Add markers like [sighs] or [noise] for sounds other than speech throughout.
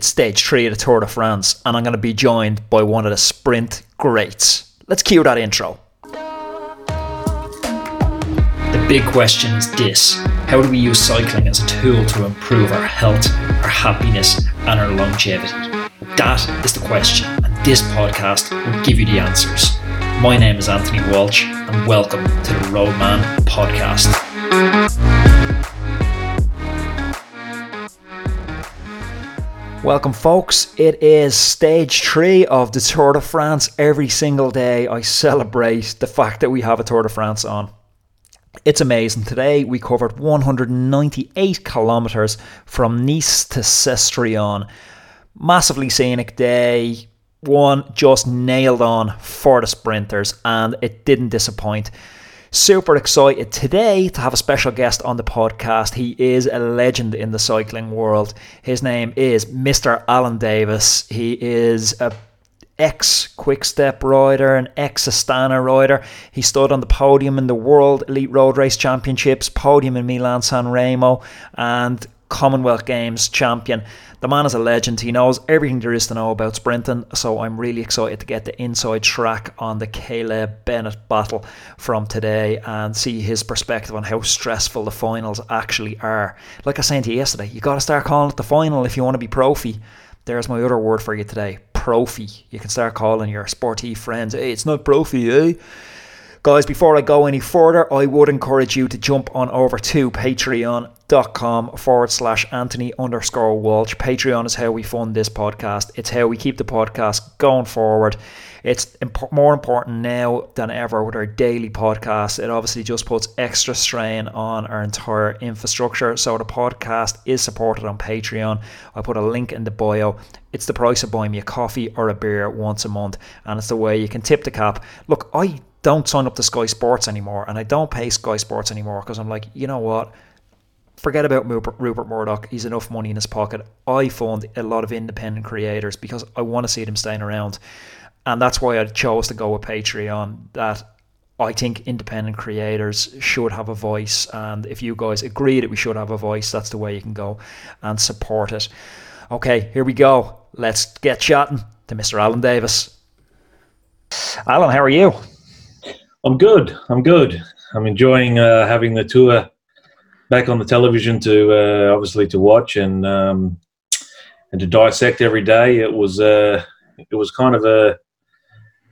It's stage three of the Tour de France, and I'm going to be joined by one of the sprint greats. Let's cue that intro. The big question is this How do we use cycling as a tool to improve our health, our happiness, and our longevity? That is the question, and this podcast will give you the answers. My name is Anthony Walsh, and welcome to the Roadman Podcast. Welcome, folks. It is stage three of the Tour de France. Every single day, I celebrate the fact that we have a Tour de France on. It's amazing. Today, we covered 198 kilometres from Nice to Sisteron. Massively scenic day. One just nailed on for the sprinters, and it didn't disappoint. Super excited today to have a special guest on the podcast. He is a legend in the cycling world. His name is Mr. Allan Davis. He is a ex Quick Step rider, an ex Astana rider. He stood on the podium in the World Elite Road Race Championships, podium in Milan San Remo, and Commonwealth Games champion. The man is a legend. He knows everything there is to know about sprinting. So I'm really excited to get the inside track on the Caleb Bennett battle from today and see his perspective on how stressful the finals actually are. Like I said to you yesterday, you got to start calling it the final if you want to be profi. There's my other word for you today, profi. You can start calling your sporty friends, hey, it's not profi, eh? Guys, before I go any further, I would encourage you to jump on over to patreon.com forward slash Anthony underscore Walsh. Patreon is how we fund this podcast. It's how we keep the podcast going forward. It's imp- more important now than ever with our daily podcast. It obviously just puts extra strain on our entire infrastructure. So the podcast is supported on Patreon. I put a link in the bio. It's the price of buying me a coffee or a beer once a month, and it's the way you can tip the cap. Look, I don't sign up to Sky Sports anymore, and I don't pay Sky Sports anymore because I'm like, you know what? Forget about Rupert Murdoch. He's enough money in his pocket. I fund a lot of independent creators because I want to see them staying around, and that's why I chose to go with Patreon. That I think independent creators should have a voice, and if you guys agree that we should have a voice, that's the way you can go and support it. Okay, here we go. Let's get chatting to Mr. Allan Davis. Allan, how are you? I'm good. I'm good. I'm enjoying uh, having the tour back on the television to uh, obviously to watch and um, and to dissect every day. It was uh, it was kind of a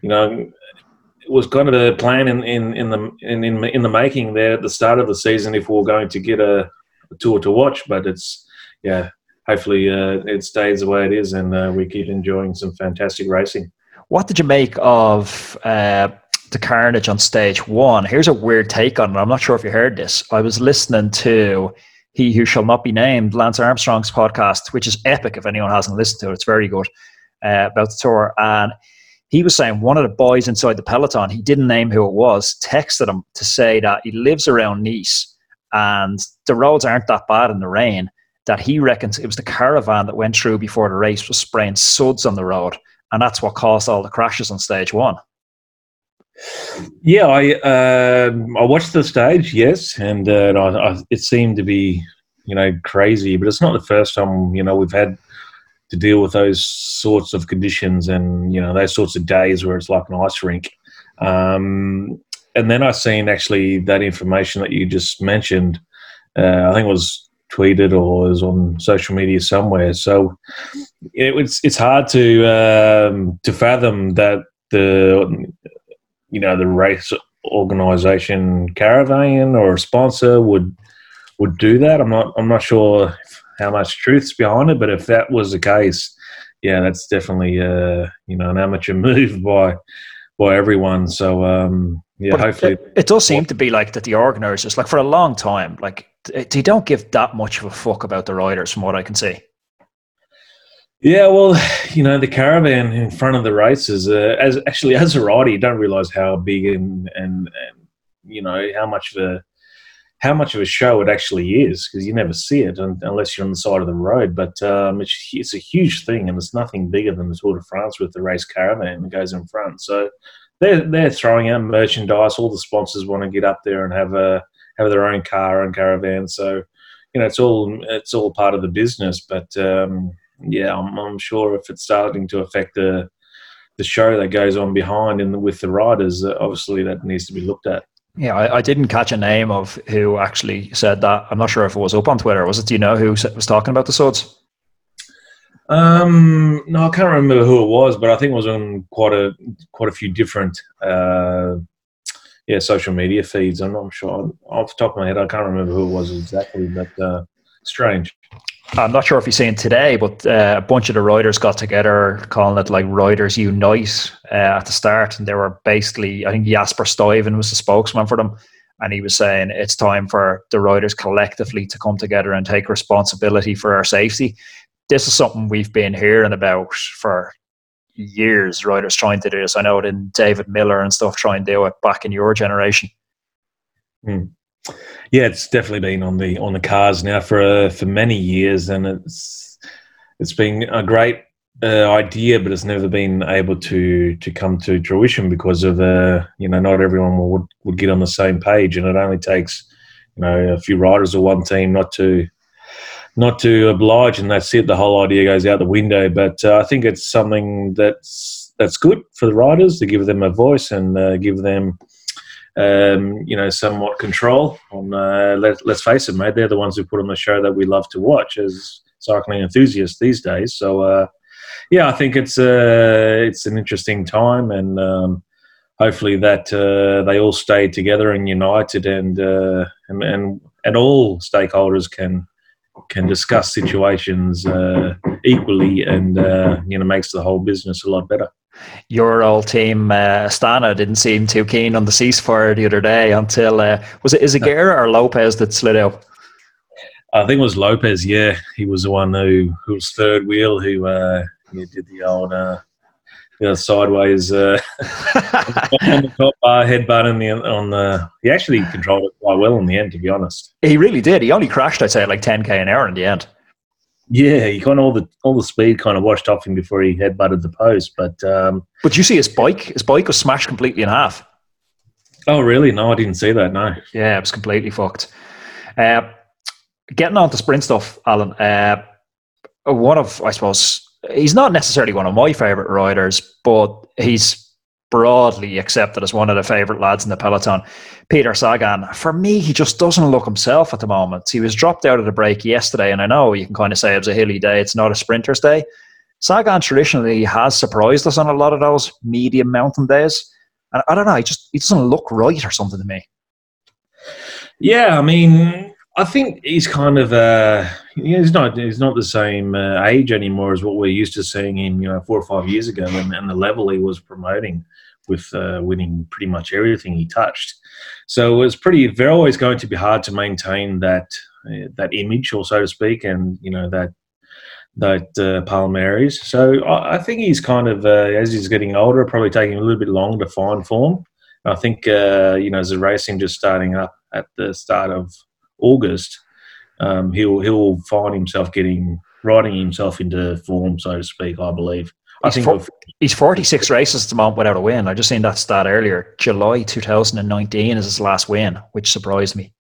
you know it was kind of a plan in in, in the in, in in the making there at the start of the season if we were going to get a, a tour to watch. But it's yeah, hopefully uh, it stays the way it is and uh, we keep enjoying some fantastic racing. What did you make of? Uh, the carnage on stage one. Here's a weird take on it. I'm not sure if you heard this. I was listening to He Who Shall Not Be Named, Lance Armstrong's podcast, which is epic if anyone hasn't listened to it. It's very good uh, about the tour. And he was saying one of the boys inside the peloton, he didn't name who it was, texted him to say that he lives around Nice and the roads aren't that bad in the rain. That he reckons it was the caravan that went through before the race was spraying suds on the road, and that's what caused all the crashes on stage one. Yeah, I uh, I watched the stage, yes, and uh, I, I, it seemed to be you know crazy, but it's not the first time you know we've had to deal with those sorts of conditions and you know those sorts of days where it's like an ice rink. Um, and then I seen actually that information that you just mentioned. Uh, I think it was tweeted or was on social media somewhere. So it, it's it's hard to um, to fathom that the you know the race organization caravan or a sponsor would would do that. I'm not I'm not sure how much truth's behind it, but if that was the case, yeah, that's definitely uh, you know an amateur [laughs] move by by everyone. So um, yeah, but hopefully it, it, does seem to be like that. The organisers, like for a long time, like they don't give that much of a fuck about the riders, from what I can see. Yeah, well, [sighs] you know, the caravan in front of the races, uh, as actually as a rider, you don't realize how big and, and, and you know how much of a how much of a show it actually is because you never see it unless you're on the side of the road. But um, it's, it's a huge thing, and it's nothing bigger than the Tour de France with the race caravan that goes in front. So they're they're throwing out merchandise. All the sponsors want to get up there and have a have their own car and caravan. So you know, it's all it's all part of the business, but. Um, yeah, I'm, I'm sure if it's starting to affect the the show that goes on behind and with the riders, uh, obviously that needs to be looked at. Yeah, I, I, didn't catch a name of who actually said that. I'm not sure if it was up on Twitter. Was it? Do you know who was talking about the suds? Um, no, I can't remember who it was, but I think it was on quite a quite a few different uh, yeah social media feeds. I'm not sure off the top of my head. I can't remember who it was exactly, but uh, strange. I'm not sure if you've seen today, but uh, a bunch of the riders got together, calling it like Riders Unite uh, at the start, and they were basically, I think Jasper Stuyven was the spokesman for them, and he was saying it's time for the riders collectively to come together and take responsibility for our safety. This is something we've been hearing about for years. Riders trying to do this. I know it in David Millar and stuff trying to do it back in your generation. Mm. Yeah, it's definitely been on the on the cards now for uh, for many years, and it's it's been a great uh, idea, but it's never been able to to come to fruition because of uh, you know not everyone would would get on the same page, and it only takes you know a few riders or one team not to not to oblige, and that's it. The whole idea goes out the window. But uh, I think it's something that's that's good for the riders to give them a voice and uh, give them um, you know, somewhat control on. Uh, let, us face it, mate. They're the ones who put on the show that we love to watch as cycling enthusiasts these days. So, uh, yeah, I think it's uh, it's an interesting time, and um, hopefully that uh, they all stay together and united, and uh, and, and and all stakeholders can can discuss situations uh, equally, and you know makes the whole business a lot better your old team, uh, Astana, didn't seem too keen on the ceasefire the other day until uh, was it Izagirre or Lopez that slid out? I think it was Lopez. Yeah, he was the one who who was third wheel who uh, did the old uh, you know, sideways uh, [laughs] on the top bar headbutt on the on the. He actually controlled it quite well in the end, to be honest. He really did. He only crashed, I'd say, like 10k an hour in the end. Yeah, he kind of all the all the speed kind of washed off him before he headbutted the post. But um, but you see his bike? His bike was smashed completely in half. Oh really? No, I didn't see that. No. Yeah, it was completely fucked. Uh, getting on to sprint stuff, Allan. Uh, one of I suppose he's not necessarily one of my favorite riders, but he's broadly accepted as one of the favourite lads in the peloton. Peter Sagan, for me, he just doesn't look himself at the moment. He was dropped out of the break yesterday, and I know you can kind of say it was a hilly day, it's not a sprinter's day. Sagan traditionally has surprised us on a lot of those medium mountain days. And I don't know, he just he doesn't look right or something to me. Yeah, I mean, I think he's kind of uh, he's not he's not the same uh, age anymore as what we're used to seeing him, you know, four or five years ago, and, and the level he was promoting with uh, winning pretty much everything he touched. So it was pretty. They're always going to be hard to maintain that uh, that image, or so to speak, and you know that that uh, Palmares. So I, I, think he's kind of uh, as he's getting older, probably taking a little bit longer to find form. I think uh, you know as the racing just starting up at the start of August, um, he'll he'll find himself getting riding himself into form, so to speak. I believe. I he's, for, he's 46 races at the moment without a win. I just seen that stat earlier. July 2019 is his last win, which surprised me.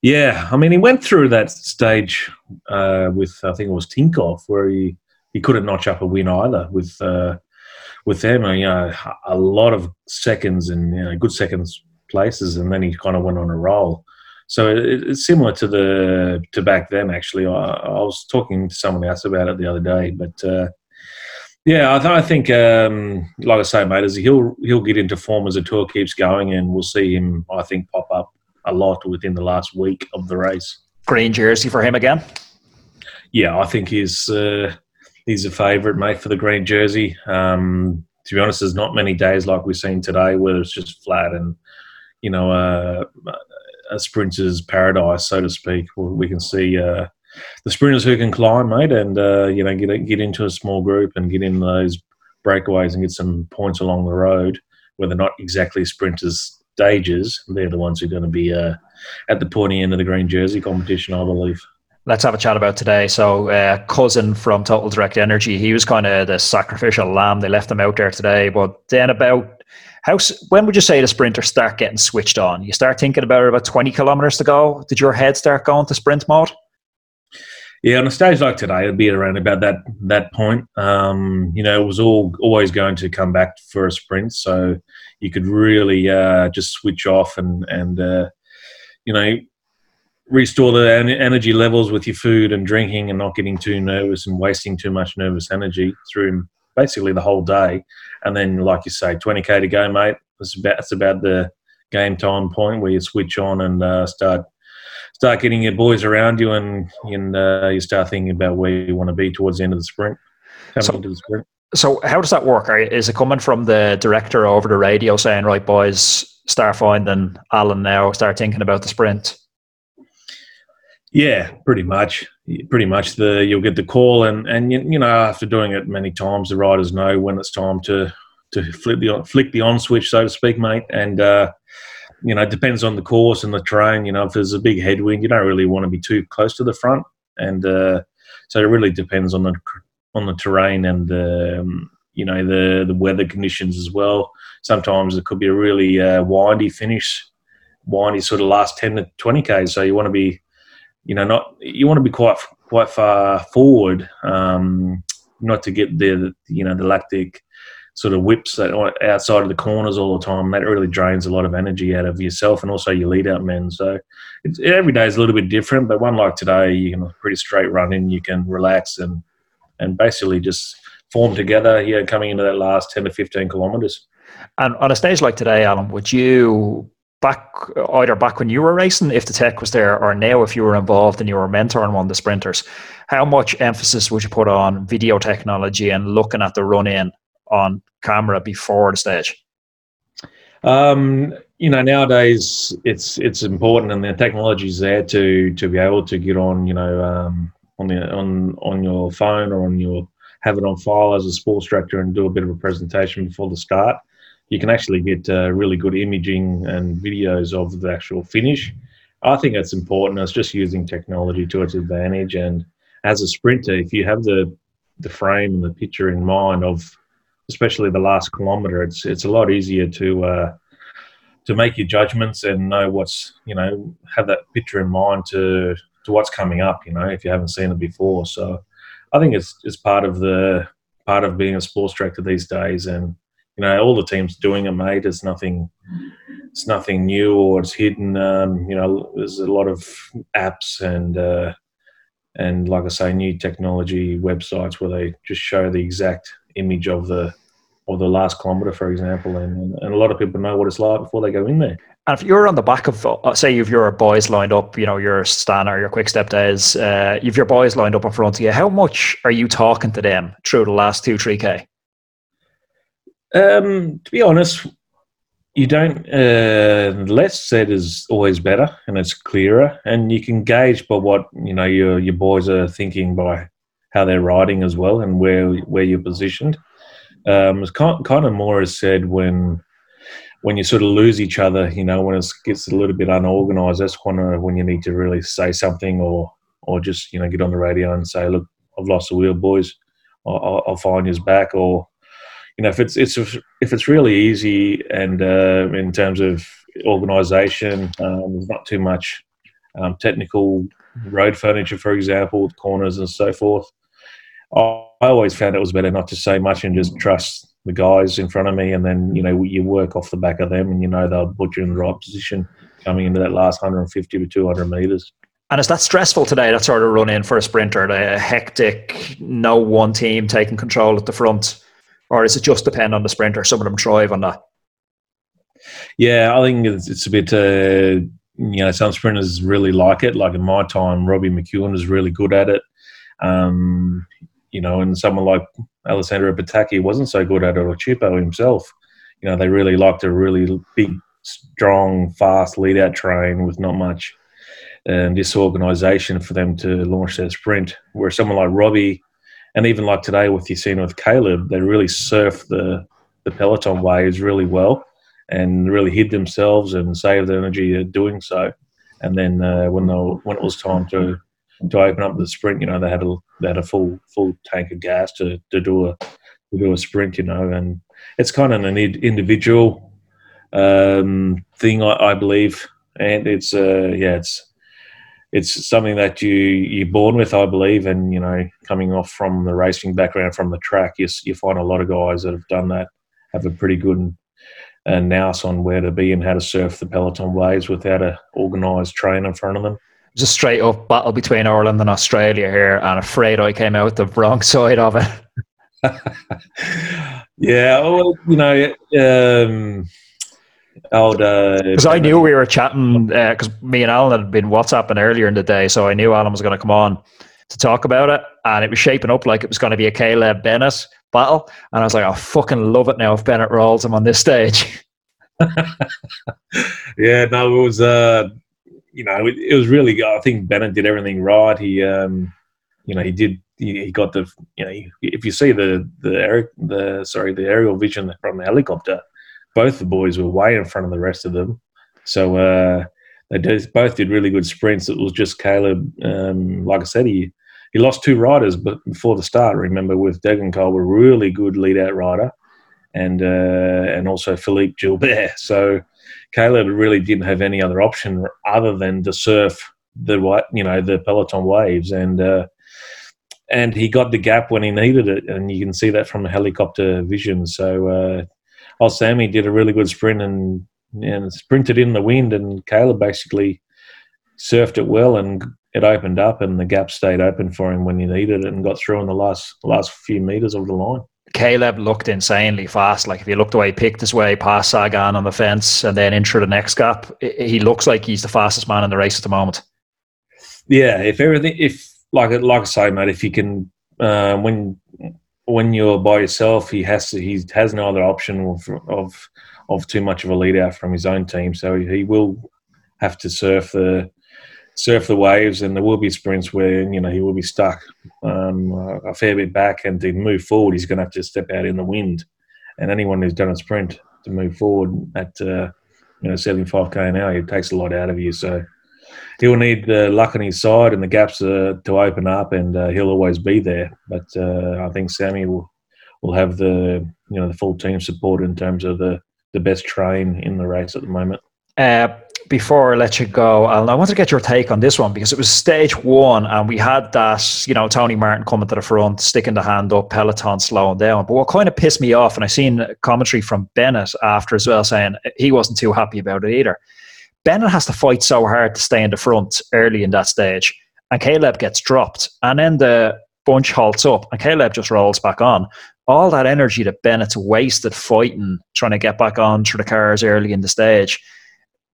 Yeah, I mean, he went through that stage uh, with I think it was Tinkoff, where he, he couldn't notch up a win either with uh, with them. You know, a lot of seconds and you know, good seconds places, and then he kind of went on a roll. So it, it's similar to the to back then. Actually, I, I, was talking to someone else about it the other day, but uh, yeah, I, th- I think, um, like I say, mate, as he'll he'll get into form as the tour keeps going, and we'll see him. I think pop up a lot within the last week of the race. Green jersey for him again. Yeah, I think he's uh, he's a favourite, mate, for the green jersey. Um, to be honest, there's not many days like we've seen today where it's just flat and you know uh, a sprinter's paradise, so to speak. We can see uh, the sprinters who can climb, mate, and uh, you know get get into a small group and get in those breakaways and get some points along the road, where they're not exactly sprinters stages. They're the ones who are going to be uh, at the pointy end of the green jersey competition, I believe. Let's have a chat about today. So, uh, cousin from Total Direct Energy, he was kind of the sacrificial lamb. They left him out there today. But then, about how when would you say the sprinters start getting switched on? You start thinking about about twenty kilometers to go. Did your head start going to sprint mode? Yeah, on a stage like today, it'd be around about that that point. Um, you know, it was all always going to come back for a sprint, so you could really uh, just switch off and and uh, you know restore the energy levels with your food and drinking, and not getting too nervous and wasting too much nervous energy through basically the whole day. And then, like you say, twenty k to go, mate. It's about it's about the game time point where you switch on and uh, start start getting your boys around you, and and uh, you start thinking about where you want to be towards the end of the sprint. So, into the sprint. So how does that work? Is it coming from the director over the radio saying, "Right, boys, start finding Allan now. Start thinking about the sprint." Yeah, pretty much. Pretty much. The you'll get the call, and and you, you know after doing it many times, the riders know when it's time to to flick the flick the on switch, so to speak, mate. And uh, you know, it depends on the course and the terrain. You know, if there's a big headwind, you don't really want to be too close to the front, and uh, so it really depends on the on the terrain and the um, you know the the weather conditions as well. Sometimes it could be a really uh, windy finish, windy sort of last ten to twenty k. So you want to be, you know, not you want to be quite quite far forward, um, not to get the you know the lactic sort of whips that outside of the corners all the time. That really drains a lot of energy out of yourself and also your lead out men. So every day is a little bit different, but one like today, you can pretty straight run in, you can relax and and basically just form together here coming into that last 10 to 15 kilometres. And on a stage like today, Allan, would you back either back when you were racing, if the tech was there, or now if you were involved and you were mentoring one of the sprinters, how much emphasis would you put on video technology and looking at the run in on camera before the stage? Um, you know, nowadays it's it's important, and the technology's there to to be able to get on, you know, um, on the on on your phone or on your have it on file as a sports director and do a bit of a presentation before the start. You can actually get uh, really good imaging and videos of the actual finish. I think it's important. It's just using technology to its advantage. And as a sprinter, if you have the the frame and the picture in mind of especially the last kilometer, it's it's a lot easier to uh, to make your judgments and know what's you know have that picture in mind to to what's coming up. You know, if you haven't seen it before, so I think it's it's part of the part of being a sports director these days, and you know all the teams doing it, mate. It's nothing. It's nothing new or it's hidden. Um, you know, there's a lot of apps and uh, and like I say, new technology websites where they just show the exact image of the or the last kilometre, for example, and, and a lot of people know what it's like before they go in there. And if you're on the back of, uh, say, you've your boys lined up, you know, your Astana, your quick step days, uh, you've your boys lined up in front of you, how much are you talking to them through the last two, 3K? Um, to be honest, you don't, uh, less said is always better and it's clearer. And you can gauge by what, you know, your, your boys are thinking by how they're riding as well and where where you're positioned. Um, kind, of more as said when when you sort of lose each other, you know, when it gets a little bit unorganized, that's when uh, when you need to really say something or or just you know get on the radio and say, look, I've lost the wheel, boys. I'll, I'll find you back. Or you know, if it's it's if it's really easy and uh, in terms of organisation, um, there's not too much um, technical road furniture, for example, with corners and so forth. I always found it was better not to say much and just trust the guys in front of me, and then you know you work off the back of them, and you know they'll put you in the right position coming into that last 150 to 200 meters. And is that stressful today? That sort of run in for a sprinter, the hectic, no one team taking control at the front, or is it just depend on the sprinter? Some of them thrive on that. Yeah, I think it's, it's a bit. Uh, you know, some sprinters really like it. Like in my time, Robbie McEwen was really good at it. Um, you know, and someone like Alessandro Petacchi wasn't so good at it, or Cipo himself. You know, they really liked a really big, strong, fast lead out train with not much um, disorganisation for them to launch their sprint. Where someone like Robbie, and even like today with you seen with Caleb, they really surf the the peloton waves really well and really hid themselves and saved the energy doing so. And then uh, when they when it was time to to open up the sprint, you know, they had a they had a full full tank of gas to, to do a to do a sprint, you know, and it's kind of an individual um, thing, I, I, believe, and it's uh, yeah, it's it's something that you you're born with, I believe, and you know, coming off from the racing background from the track, you you find a lot of guys that have done that have a pretty good uh, nous on where to be and how to surf the peloton waves without a organised train in front of them. Just straight up battle between Ireland and Australia here, and afraid I came out the wrong [laughs] side of it. [laughs] yeah, well, you know, um, old. Because uh, I knew we were chatting because uh, me and Allan had been WhatsApping earlier in the day, so I knew Allan was going to come on to talk about it, and it was shaping up like it was going to be a Caleb Bennett battle, and I was like, I fucking love it now if Bennett rolls him on this stage. [laughs] yeah, no, it was. Uh, you know, it, it, was really. I think Bennett did everything right. He, um, you know, he did. He, he got the. You know, if you see the the Eric, the sorry the aerial vision from the helicopter, both the boys were way in front of the rest of them. So uh, they did, both did really good sprints. It was just Caleb, um, like I said, he he lost two riders, but before the start, remember with Degenkolb, a really good lead out rider, and uh, and also Philippe Gilbert. [laughs] So Caleb really didn't have any other option other than to surf the white, you know the peloton waves and. Uh, and he got the gap when he needed it, and you can see that from the helicopter vision. So uh, Sammy did a really good sprint and and sprinted in the wind, and Caleb basically surfed it well, and it opened up, and the gap stayed open for him when he needed it, and got through in the last last few meters of the line. Caleb looked insanely fast. Like if you looked the way he picked his way past Sagan on the fence and then into the next gap, he looks like he's the fastest man in the race at the moment. Yeah, if everything, if like like I say, mate, if you can, uh, when when you're by yourself, he has to, he has no other option of, of of too much of a lead out from his own team. So he will have to surf the surf the waves, and there will be sprints where you know he will be stuck um, a fair bit back, and to move forward, he's going to have to step out in the wind. And anyone who's done a sprint to move forward at uh, you know 75k an hour, it takes a lot out of you. So he'll need the luck on his side and the gaps uh, to open up, and uh, he'll always be there. But uh, I think Sammy will will have the you know the full team support in terms of the the best train in the race at the moment. Uh, before I let you go, Allan, I want to get your take on this one because it was stage one, and we had that, you know, Tony Martin coming to the front, sticking the hand up, Peloton slowing down. But what kind of pissed me off, and I seen commentary from Bennett after as well, saying he wasn't too happy about it either. Bennett has to fight so hard to stay in the front early in that stage, and Caleb gets dropped, and then the bunch halts up, and Caleb just rolls back on. All that energy that Bennett's wasted fighting, trying to get back on through the cars early in the stage,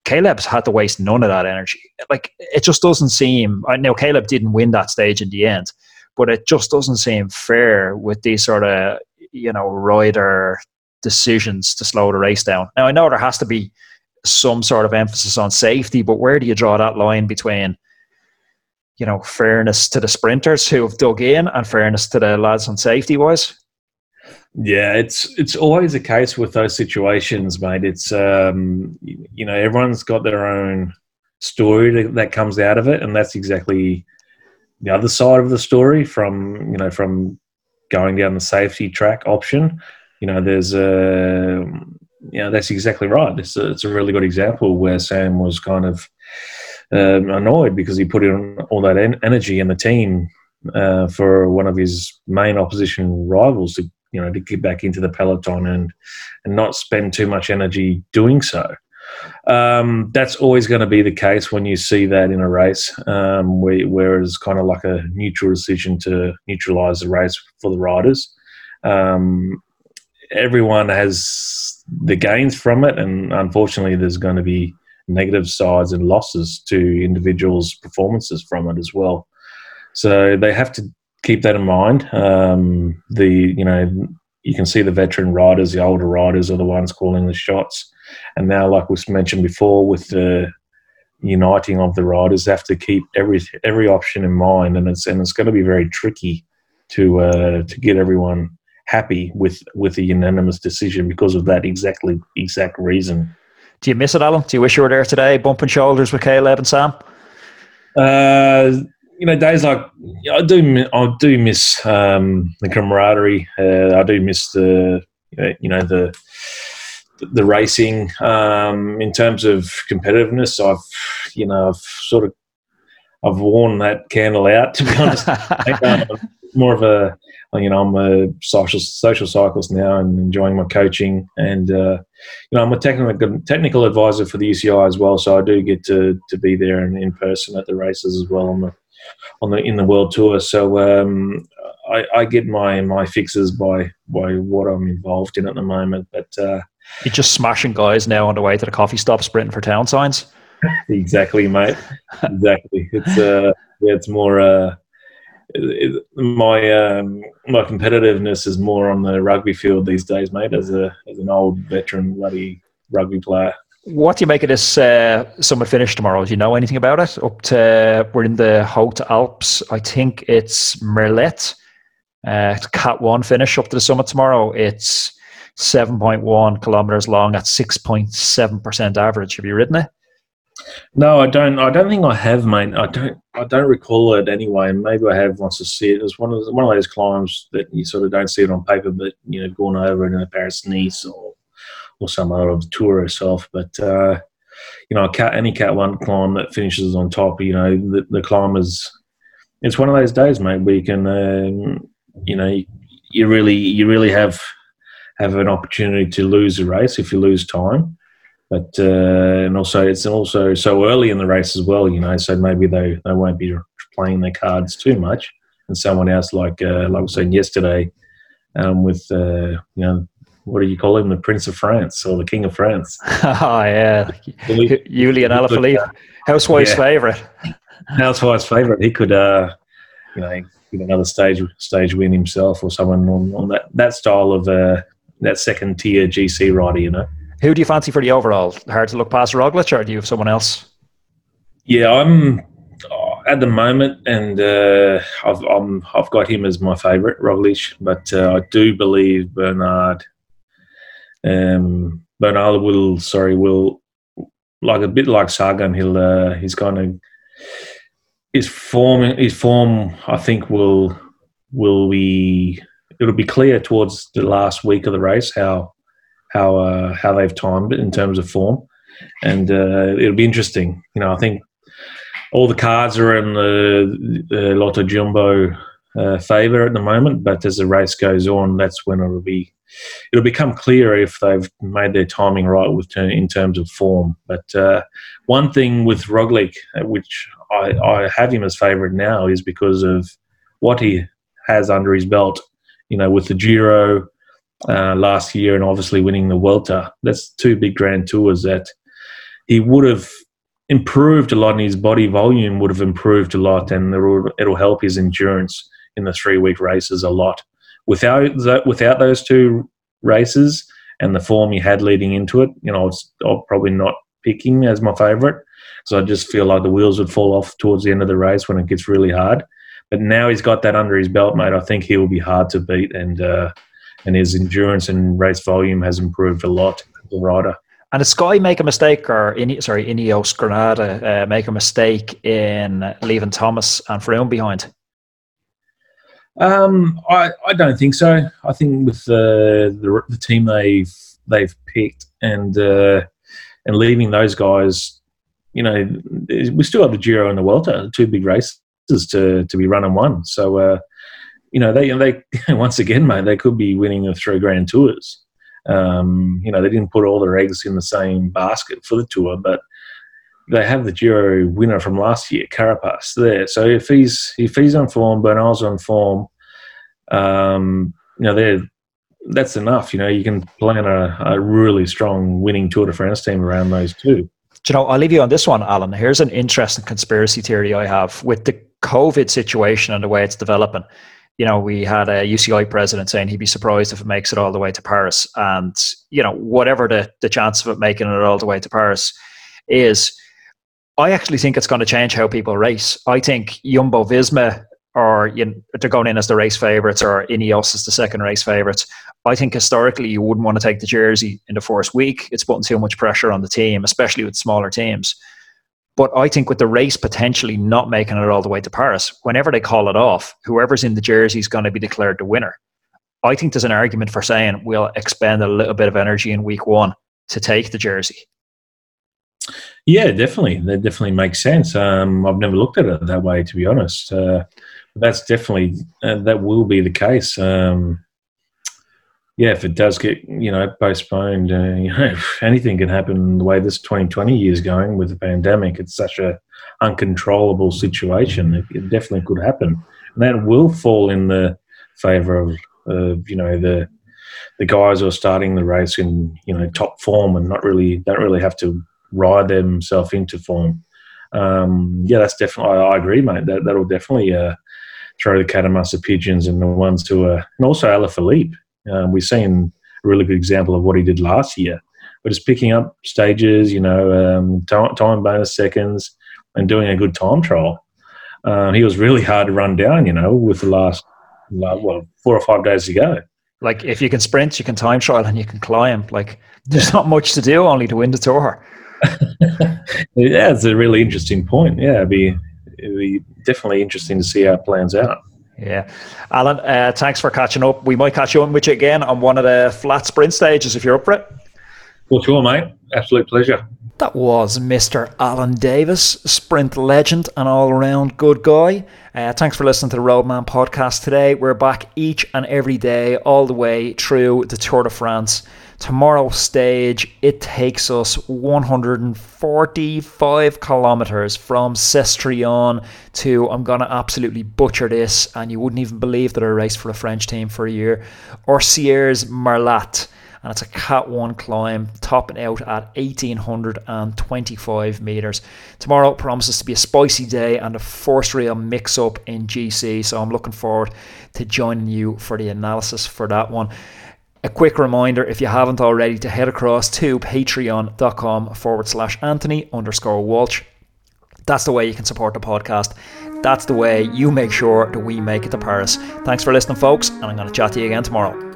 Caleb's had to waste none of that energy. Like it just doesn't seem. I know Caleb didn't win that stage in the end, but it just doesn't seem fair with these sort of you know rider decisions to slow the race down. Now I know there has to be some sort of emphasis on safety, but where do you draw that line between, you know, fairness to the sprinters who have dug in and fairness to the lads on safety wise? Yeah, it's it's always a case with those situations, mate. It's um, you know everyone's got their own story that comes out of it, and that's exactly the other side of the story from you know from going down the safety track option. You know, there's a yeah, that's exactly right. It's a, it's a really good example where Sam was kind of um, annoyed because he put in all that en- energy in the team uh, for one of his main opposition rivals to you know to get back into the peloton and and not spend too much energy doing so. Um, that's always going to be the case when you see that in a race, um, where, where it's kind of like a neutral decision to neutralise the race for the riders. Um, everyone has the gains from it, and unfortunately, there's going to be negative sides and losses to individuals' performances from it as well. So they have to keep that in mind. Um, the you know you can see the veteran riders, the older riders are the ones calling the shots, and now, like was mentioned before, with the uniting of the riders, they have to keep every every option in mind, and it's and it's going to be very tricky to uh, to get everyone happy with with a unanimous decision because of that exactly exact reason. Do you miss it, Allan? Do you wish you were there today, bumping shoulders with Caleb and Sam? Uh, you know, days like I do, I do miss um, the camaraderie. Uh, I do miss the, you know, the the racing. Um, in terms of competitiveness, I've, you know, I've sort of I've worn that candle out to be honest. [laughs] more of a you know I'm a social social cyclist now and enjoying my coaching and uh, you know I'm a technical technical advisor for the UCI as well, so I do get to to be there and in person at the races as well on the on the in the world tour. So um, I, I, get my my fixes by by what I'm involved in at the moment, but. Uh, You're just smashing guys now on the way to the coffee stop, sprinting for town signs. [laughs] exactly, mate. exactly. It's uh, yeah, it's more uh, it, my um, my competitiveness is more on the rugby field these days, mate. As a as an old veteran bloody rugby player. What do you make of this uh, summit finish tomorrow? Do you know anything about it? Up to we're in the Haute Alps. I think it's Merlette. Uh, it's Cat One finish up to the summit tomorrow. It's seven point one kilometers long at six point seven percent average. Have you ridden it? No, I don't. I don't think I have, mate. I don't. I don't recall it anyway. Maybe I have once to see it. It's one of the, one of those climbs that you sort of don't see it on paper, but you know, going over in a Paris Nice or some other of the tour itself. But uh, you know, cat, any cat one climb that finishes on top, you know, the, the climbers. It's one of those days, mate, where you can, um, you know, you, you really, you really have have an opportunity to lose a race if you lose time but uh, and also it's also so early in the race as well, you know. So maybe they, they won't be playing their cards too much, and someone else like uh, like was saying yesterday, um, with uh, you know what do you call him, the Prince of France or the King of France? oh [laughs] yeah, Julien Alaphilippe, housewife's yeah. favourite. Housewife's favourite. He could, uh, you know, get another stage stage win himself or someone on, on that that style of uh, that second tier GC rider, you know. Who do you fancy for the overall? Hard to look past Roglic, or do you have someone else? Yeah, I'm uh, at the moment, and uh, I've i have got him as my favourite, Roglic. But uh, I do believe Bernal, um, Bernal will sorry will like a bit like Sagan. He'll uh, he's kind of his form his form. I think will will be it'll be clear towards the last week of the race how how uh, how they've timed it in terms of form, and uh, it'll be interesting. You know, I think all the cards are in the, the Lotto Jumbo uh, favour at the moment, but as the race goes on, that's when it'll be it'll become clear if they've made their timing right with in terms of form. But uh, one thing with Roglic, uh, which I, I have him as favourite now, is because of what he has under his belt. You know, with the Giro, uh, last year and obviously winning the Vuelta, That's two big grand tours that he would have improved a lot and his body volume would have improved a lot and it'll, it'll help his endurance in the three week races a lot. Without without those two races and the form he had leading into it, you know, I'll probably not pick him as my favourite. So I just feel like the wheels would fall off towards the end of the race when it gets really hard. But now he's got that under his belt, mate. I think he will be hard to beat, and uh, and his endurance and race volume has improved a lot the rider. And did Sky make a mistake, or in, sorry, Ineos Grenadiers uh, make a mistake in leaving Thomas and Froome behind? Um, I, I don't think so. I think with the, the, the team they've they've picked and uh, and leaving those guys, you know, we still have the Giro and the Vuelta, two big races to to be run and won. So uh, you know, they they [laughs] once again, mate, they could be winning the three grand tours. Um, you know, they didn't put all their eggs in the same basket for the tour, but they have the Giro winner from last year, Carapaz, there. So if he's if he's on form, Bernal's on form, um, you know, they're that's enough. You know, you can plan a, a really strong winning Tour de France team around those two. Do you know, I'll leave you on this one, Allan. Here's an interesting conspiracy theory I have with the COVID situation and the way it's developing you know, we had a UCI president saying he'd be surprised if it makes it all the way to Paris. And, you know, whatever the, the chance of it making it all the way to Paris is, I actually think it's going to change how people race. I think Jumbo Visma or you know, they're going in as the race favourites or Ineos as the second race favourites. I think historically you wouldn't want to take the jersey in the first week. It's putting too much pressure on the team, especially with smaller teams. But I think with the race potentially not making it all the way to Paris, whenever they call it off, whoever's in the jersey is going to be declared the winner. I think there's an argument for saying we'll expend a little bit of energy in week one to take the jersey. Yeah, definitely. That definitely makes sense. Um, I've never looked at it that way, to be honest. Uh, that's definitely uh, that will be the case. Um, yeah, if it does get you know postponed, uh, [laughs] you know anything can happen. The way this 2020 year is going with the pandemic, it's such a uncontrollable situation. It, it definitely could happen, and that will fall in the favour of, of you know the the guys who are starting the race in you know top form and not really don't really have to ride themselves into form. Um, yeah, that's definitely. I, I, agree, mate. That that'll definitely uh, throw the cat amongst the pigeons and the ones who are, and also Alaphilippe. Um, we've seen a really good example of what he did last year, but just picking up stages, you know, um, time, time, bonus seconds, and doing a good time trial. Uh, he was really hard to run down, you know, with the last, well, four or five days to go. Like if you can sprint, you can time trial and you can climb. Like there's not much to do only to win the tour. [laughs] yeah, it's a really interesting point. Yeah, it'd be, it'd be definitely interesting to see how it plans out. Yeah. Allan, uh, thanks for catching up. We might catch you on with you again on one of the flat sprint stages if you're up for it. Well, sure, mate. Absolute pleasure. That was Mr. Allan Davis, sprint legend and all around good guy. Uh, thanks for listening to the Roadman podcast today. We're back each and every day, all the way through the Tour de France. Tomorrow's stage, it takes us 145 kilometers from Sisteron to, I'm going to absolutely butcher this, and you wouldn't even believe that I raced for a French team for a year, Orcières Marlat and it's a Cat 1 climb, topping out at 1825 metres. Tomorrow promises to be a spicy day and a first real mix up in GC, so I'm looking forward to joining you for the analysis for that one. A quick reminder, if you haven't already, to head across to patreon.com forward slash Anthony underscore Walsh. That's the way you can support the podcast. That's the way you make sure that we make it to Paris. Thanks for listening, folks, and I'm going to chat to you again tomorrow.